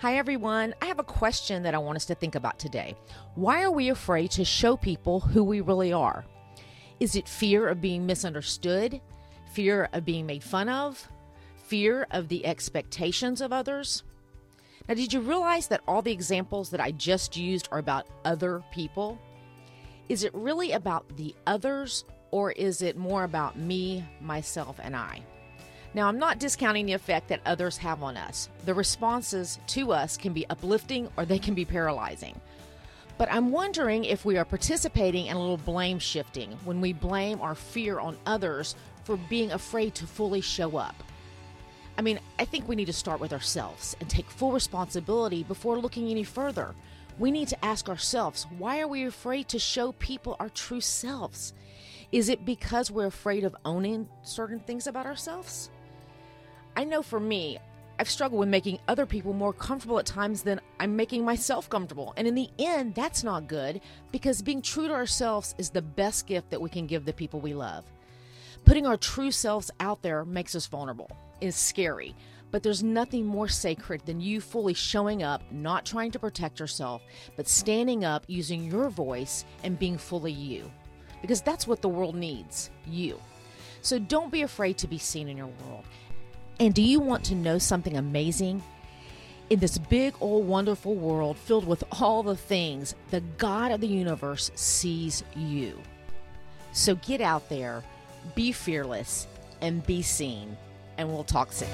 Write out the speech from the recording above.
Hi, everyone. I have a question that I want us to think about today. Why are we afraid to show people who we really are? Is it fear of being misunderstood? Fear of being made fun of? Fear of the expectations of others? Now, did you realize that all the examples that I just used are about other people? Is it really about the others, or is it more about me, myself, and I? Now, I'm not discounting the effect that others have on us. The responses to us can be uplifting or they can be paralyzing. But I'm wondering if we are participating in a little blame shifting when we blame our fear on others for being afraid to fully show up. I mean, I think we need to start with ourselves and take full responsibility before looking any further. We need to ask ourselves why are we afraid to show people our true selves? Is it because we're afraid of owning certain things about ourselves? I know for me, I've struggled with making other people more comfortable at times than I'm making myself comfortable. And in the end, that's not good because being true to ourselves is the best gift that we can give the people we love. Putting our true selves out there makes us vulnerable. It's scary, but there's nothing more sacred than you fully showing up, not trying to protect yourself, but standing up using your voice and being fully you. Because that's what the world needs you. So don't be afraid to be seen in your world. And do you want to know something amazing? In this big, old, wonderful world filled with all the things, the God of the universe sees you. So get out there, be fearless, and be seen. And we'll talk soon.